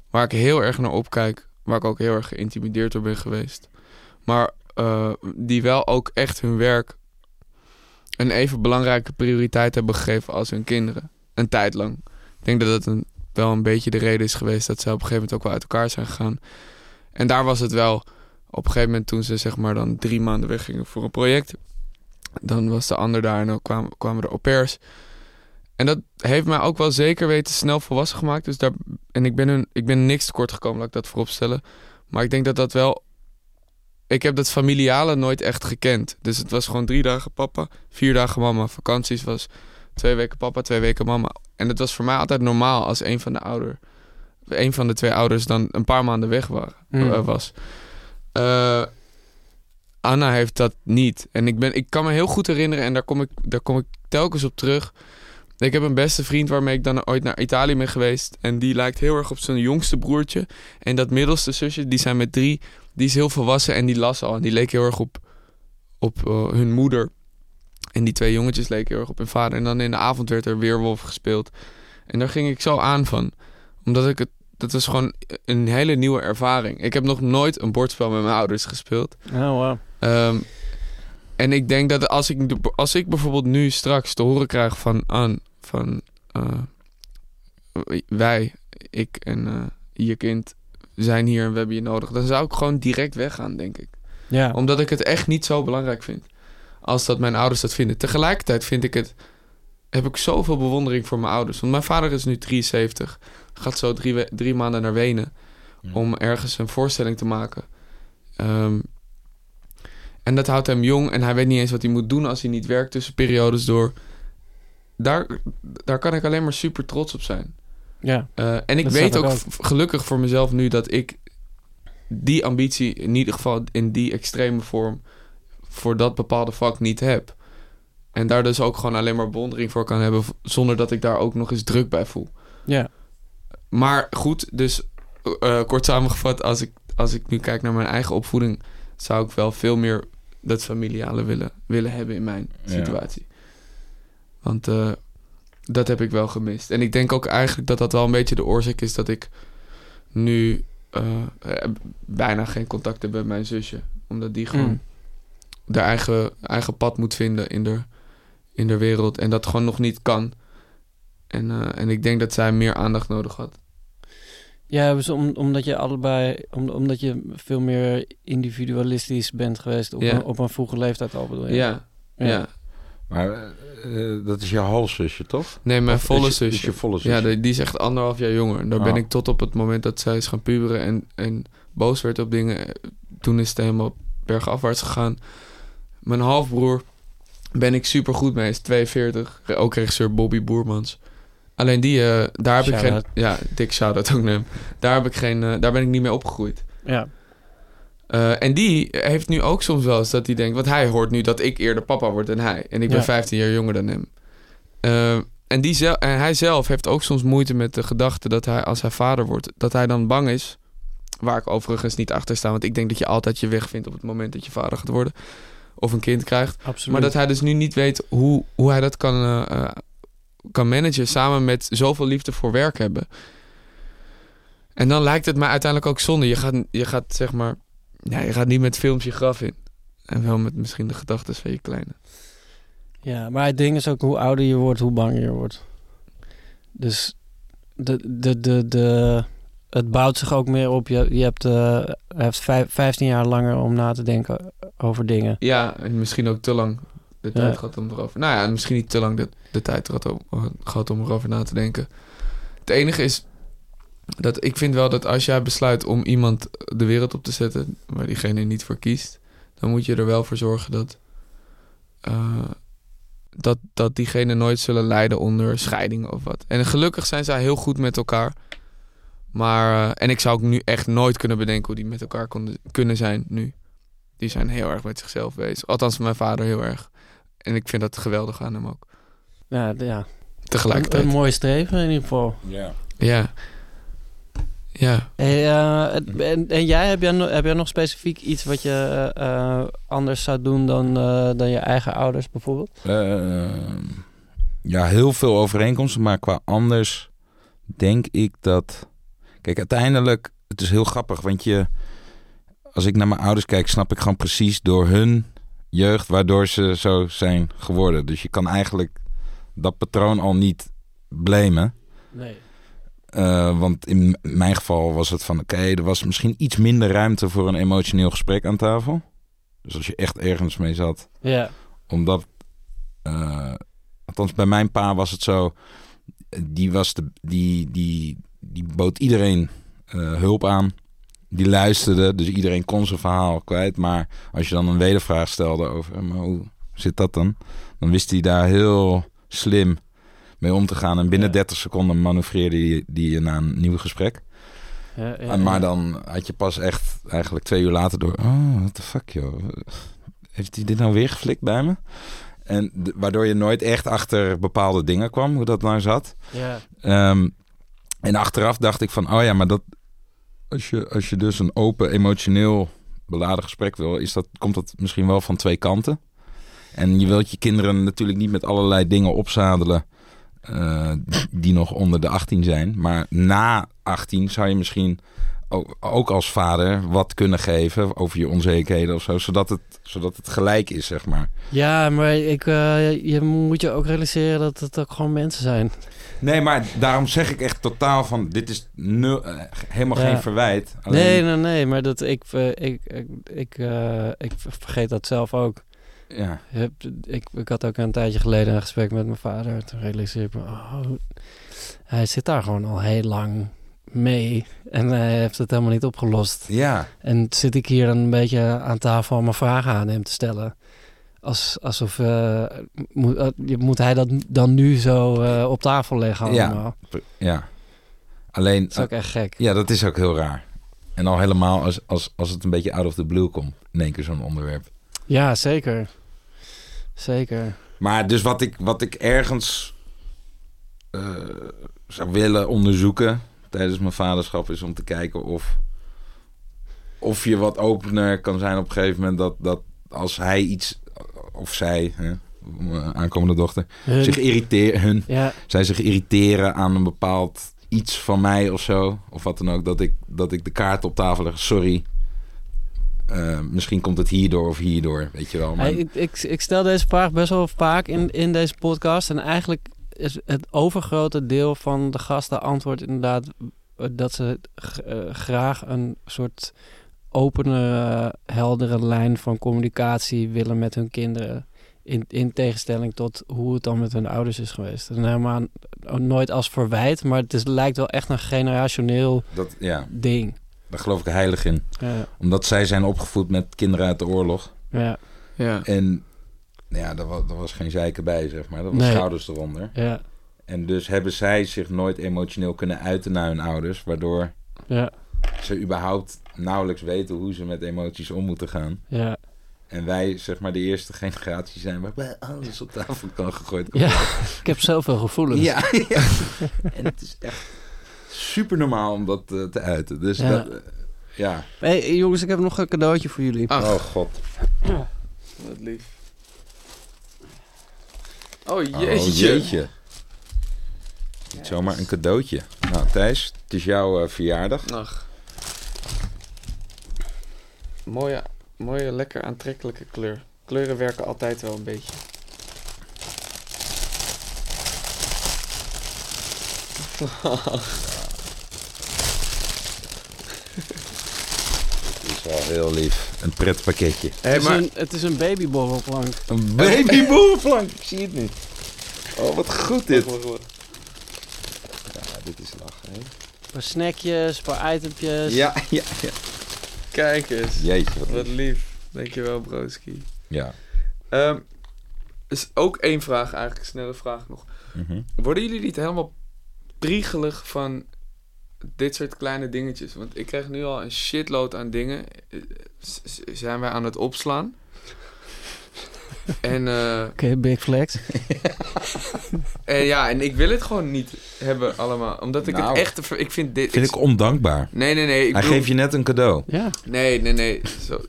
Waar ik heel erg naar opkijk. Waar ik ook heel erg geïntimideerd door ben geweest. Maar eh, die wel ook echt hun werk een even belangrijke prioriteit hebben gegeven als hun kinderen. Een tijd lang. Ik denk dat dat een, wel een beetje de reden is geweest dat ze op een gegeven moment ook wel uit elkaar zijn gegaan. En daar was het wel op een gegeven moment toen ze zeg maar dan drie maanden weggingen voor een project. Dan was de ander daar en dan kwamen, kwamen er au pairs. En dat heeft mij ook wel zeker weten snel volwassen gemaakt. Dus daar, en ik ben, hun, ik ben niks tekort gekomen, laat ik dat voorop stellen. Maar ik denk dat dat wel... Ik heb dat familiale nooit echt gekend. Dus het was gewoon drie dagen papa, vier dagen mama. Vakanties was twee weken papa, twee weken mama. En het was voor mij altijd normaal als een van de ouder, een van de twee ouders dan een paar maanden weg waren, Hmm. eh, was. Eh, Anna heeft dat niet. En ik, ben, ik kan me heel goed herinneren, en daar kom, ik, daar kom ik telkens op terug. Ik heb een beste vriend waarmee ik dan ooit naar Italië ben geweest. En die lijkt heel erg op zijn jongste broertje. En dat middelste zusje, die zijn met drie, die is heel volwassen en die las al. En die leek heel erg op, op eh, hun moeder. En die twee jongetjes leken heel erg op hun vader. En dan in de avond werd er Weerwolf gespeeld. En daar ging ik zo aan van. Omdat ik het... Dat was gewoon een hele nieuwe ervaring. Ik heb nog nooit een bordspel met mijn ouders gespeeld. Oh, wow. Ehm, en ik denk dat als ik, als ik bijvoorbeeld nu straks te horen krijg van Anne, van eh, wij, ik en eh, je kind zijn hier en we hebben je nodig, dan zou ik gewoon direct weggaan, denk ik. Ja. Omdat ik het echt niet zo belangrijk vind als dat mijn ouders dat vinden. Tegelijkertijd vind ik het, heb ik zoveel bewondering voor mijn ouders. Want mijn vader is nu 73. gaat zo drie, we- drie maanden naar Wenen om ergens een voorstelling te maken. Ehm, en dat houdt hem jong en hij weet niet eens wat hij moet doen als hij niet werkt tussen periodes door. Daar, daar kan ik alleen maar super trots op zijn. Ja. Eh, en ik weet ook gelukkig voor mezelf nu dat ik die ambitie in ieder geval in die extreme vorm voor dat bepaalde vak niet heb. En daar dus ook gewoon alleen maar bewondering voor kan hebben zonder dat ik daar ook nog eens druk bij voel. Ja. Maar goed, dus eh, kort samengevat, als ik, als ik nu kijk naar mijn eigen opvoeding, zou ik wel veel meer dat familiale willen, willen hebben in mijn Ja. situatie. Want eh, dat heb ik wel gemist. En ik denk ook eigenlijk dat dat wel een beetje de oorzaak is dat ik nu eh, eh, bijna geen contact heb met mijn zusje. Omdat die gewoon Mm. Haar eigen, eigen pad moet vinden in de, in de wereld. En dat gewoon nog niet kan. En, eh, en ik denk dat zij meer aandacht nodig had. Ja, dus om, omdat je allebei, om, omdat je veel meer individualistisch bent geweest op, Ja. een, op een vroege leeftijd al bedoel je? Ja, ja. Maar eh, eh, dat is je halfzusje, toch? Nee, mijn Of is volle is zusje. je volle zusje? Ja, die, die is echt anderhalf jaar jonger. En daar ben Ah. ik tot op het moment dat zij is gaan puberen en, en boos werd op dingen. Toen is het helemaal bergafwaarts gegaan. Mijn halfbroer ben ik super goed mee. Is 42. Ook regisseur Bobby Boermans. Alleen die, eh, daar heb ik geen... Ja, dik shout-out ook naar hem. Daar, heb ik geen, daar ben ik niet mee opgegroeid. Ja. Eh, en die heeft nu ook soms wel eens dat hij denkt... Want hij hoort nu dat ik eerder papa word dan hij. En ik ben Ja. 15 jaar jonger dan hem. Eh, en, die zel- en hij zelf heeft ook soms moeite met de gedachte dat hij, als hij vader wordt... dat hij dan bang is... waar ik overigens niet achter sta... want ik denk dat je altijd je weg vindt op het moment dat je vader gaat worden... of een kind krijgt. Absoluut. Maar dat hij dus nu niet weet hoe, hoe hij dat kan, eh, eh, kan managen... samen met zoveel liefde voor werk hebben. En dan lijkt het mij uiteindelijk ook zonde. Je gaat, je gaat zeg maar... Ja, je gaat niet met films je graf in. En wel met misschien de gedachten van je kleine. Ja, maar het ding is ook hoe ouder je wordt, hoe banger je wordt. Dus de, de, de, de, het bouwt zich ook meer op. Je, je hebt, je hebt vijf, 15 jaar langer om na te denken over dingen. Ja, en misschien ook te lang de tijd Ja. gehad om erover... Nou ja, misschien niet te lang de, de tijd gehad om, gehad om erover na te denken. Het enige is dat ik vind wel dat als jij besluit om iemand de wereld op te zetten... waar diegene niet voor kiest... dan moet je er wel voor zorgen dat... eh, dat, dat diegene nooit zullen lijden onder scheiding of wat. En gelukkig zijn zij heel goed met elkaar. Maar, eh, en ik zou ook nu echt nooit kunnen bedenken hoe die met elkaar konden, kunnen zijn nu. Die zijn heel erg met zichzelf bezig. Althans, mijn vader heel erg. En ik vind dat geweldig aan hem ook. Ja, ja. Tegelijkertijd. Een, een mooi streven in ieder geval. Ja. Ja. Ja. Hey, eh, en, en jij, heb jij, heb jij nog specifiek iets wat je eh, anders zou doen dan, eh, dan je eigen ouders bijvoorbeeld? Eh, ja, heel veel overeenkomsten, maar qua anders denk ik dat... Kijk, uiteindelijk, het is heel grappig, want je... Als ik naar mijn ouders kijk, snap ik gewoon precies door hun jeugd waardoor ze zo zijn geworden. Dus je kan eigenlijk dat patroon al niet blamen. Nee. Eh, want in mijn geval was het van, oké, er was misschien iets minder ruimte voor een emotioneel gesprek aan tafel. Dus als je echt ergens mee zat, Ja. omdat, eh, althans bij mijn pa was het zo, die, was de, die, die, die bood iedereen eh, hulp aan. Die luisterde, dus iedereen kon zijn verhaal kwijt. Maar als je dan een wedervraag stelde over, maar hoe zit dat dan? Dan wist hij daar heel slim mee om te gaan. En binnen Ja. 30 seconden manoeuvreerde die, die je naar een nieuw gesprek. Ja, maar dan had je pas echt eigenlijk twee uur later door... Oh, what the fuck, joh. Heeft hij dit nou weer geflikt bij me? En waardoor je nooit echt achter bepaalde dingen kwam, hoe dat nou zat. Ja. Ehm, en achteraf dacht ik van, oh ja, maar dat... Als je, als je dus een open, emotioneel beladen gesprek wil... Is dat, komt dat misschien wel van twee kanten. En je wilt je kinderen natuurlijk niet met allerlei dingen opzadelen... eh, die nog onder de 18 zijn. Maar na 18 zou je misschien ook, als vader wat kunnen geven over je onzekerheden of zo. Zodat het, zodat het gelijk is, zeg maar. Ja, maar ik, eh, je moet je ook realiseren dat het ook gewoon mensen zijn. Nee, maar daarom zeg ik echt totaal van... Dit is nul, eh, helemaal Ja. geen verwijt. Alleen- Nee, nee, nee, maar dat ik, eh, ik, ik, ik, ik vergeet dat zelf ook. Ja. Ik, ik had ook een tijdje geleden een gesprek met mijn vader. Toen realiseerde ik me, oh, hij zit daar gewoon al heel lang mee. En hij heeft het helemaal niet opgelost. Ja, En zit ik hier dan een beetje aan tafel om mijn vragen aan hem te stellen. Als, alsof eh, moet, hij dat dan nu zo eh, op tafel leggen Ja. allemaal. ja. Alleen, Dat is ook echt gek. ja, dat is ook heel raar. En al helemaal als, als, als het een beetje out of the blue komt. In één keer zo'n onderwerp. Ja, zeker. Zeker. Maar dus wat ik, wat ik ergens zou willen onderzoeken tijdens mijn vaderschap is om te kijken of, of je wat opener kan zijn op een gegeven moment dat, dat als hij iets of zij, hè, mijn aankomende dochter, Hun- zich irriteren, hun, ja, zij zich irriteren aan een bepaald iets van mij of zo, of wat dan ook, dat ik, dat ik de kaart op tafel leg. Sorry, eh, misschien komt het hierdoor of hierdoor, weet je wel. Maar, Hey, ik, ik, ik stel deze vraag best wel vaak in, in deze podcast. En eigenlijk is het overgrote deel van de gasten antwoord inderdaad eh, dat ze eh, graag een soort opene, eh, heldere lijn van communicatie willen met hun kinderen. In, in tegenstelling tot hoe het dan met hun ouders is geweest. En helemaal nooit als verwijt, maar het is, lijkt wel echt een generationeel dat, ja, ding. daar geloof ik heilig in. Ja, Omdat zij zijn opgevoed met kinderen uit de oorlog. ja, Ja. En ja, daar was, daar was geen zeiken bij, zeg maar. Dat was Nee. schouders eronder. ja, En dus hebben zij zich nooit emotioneel kunnen uiten naar hun ouders. Waardoor ja, ze überhaupt nauwelijks weten hoe ze met emoties om moeten gaan. ja. En wij, zeg maar, de eerste generatie zijn waarbij alles op tafel kan gegooid kan Ja, worden. ik heb zoveel gevoelens. Ja, ja. En het is echt super normaal om dat eh, te uiten. Dus Ja. dat, eh, ja. Hey jongens, ik heb nog een cadeautje voor jullie. Ach. Oh god. Wat lief. Oh Oh, jeetje. jeetje. Niet zomaar een cadeautje. Nou Thijs, het is jouw eh, verjaardag. Ach. Mooie, mooie, lekker aantrekkelijke kleur. Kleuren werken altijd wel een beetje. Het is wel heel lief. Een pret pakketje. Hé, het, is maar... een, het is een babyborrelplank. Een babyboerenplank. Ik zie het niet. Oh, wat goed dit. Ja, dit is lachen. hè? Een paar snackjes, een paar itempjes. Ja, ja, ja. Kijk eens. Jeetje, wat Wat lief. lief. Dankjewel, broski. Ja. Ehm is ook één vraag, eigenlijk een snelle vraag nog. Mhm. Worden jullie niet helemaal priegelig van dit soort kleine dingetjes? Want ik krijg nu al een shitload aan dingen. Zijn wij aan het opslaan? en, eh, Oké, big flex. en ja, en ik wil het gewoon niet hebben allemaal. Omdat ik Nou, het echt... te ver- Ik vind dit... Vind ik ondankbaar. Nee, nee, nee. Ik Hij bedoel- geeft je net een cadeau. Ja. Nee, nee, nee. Zo,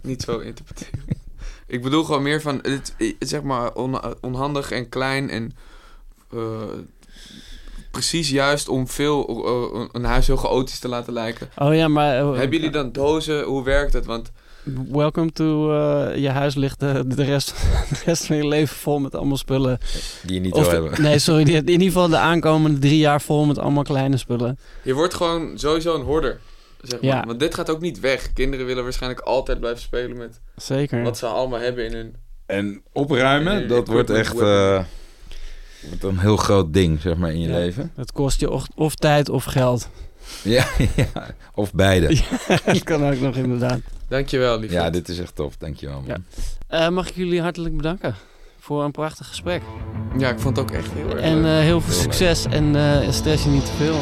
niet zo interpreteren. ik bedoel gewoon meer van, het, zeg maar, on- onhandig en klein en eh, precies juist om veel, eh, een huis heel chaotisch te laten lijken. Oh ja, maar... eh, Hebben jullie dan dozen? Hoe werkt het? Want Welcome to... eh, je huis ligt eh, de, rest, de rest van je leven vol met allemaal spullen. Die je niet Of, wil hebben. nee, sorry. die- In ieder geval de aankomende drie jaar vol met allemaal kleine spullen. je wordt gewoon sowieso een hoarder. Zeg maar. Ja. Want dit gaat ook niet weg. Kinderen willen waarschijnlijk altijd blijven spelen met Zeker. wat ze allemaal hebben in hun... En opruimen, Eh, dat wordt echt eh, wordt een heel groot ding, zeg maar, in je Ja. leven. Het kost je of, of tijd of geld. Ja, ja, of beide. dat kan ook nog inderdaad. Dankjewel, lief. Ja, dit is echt tof. Dankjewel, man. Ja. Eh, mag ik jullie hartelijk bedanken voor een prachtig gesprek. ja, ik vond het ook echt heel erg En leuk. eh, heel veel Heel leuk. succes en eh stress je niet te veel.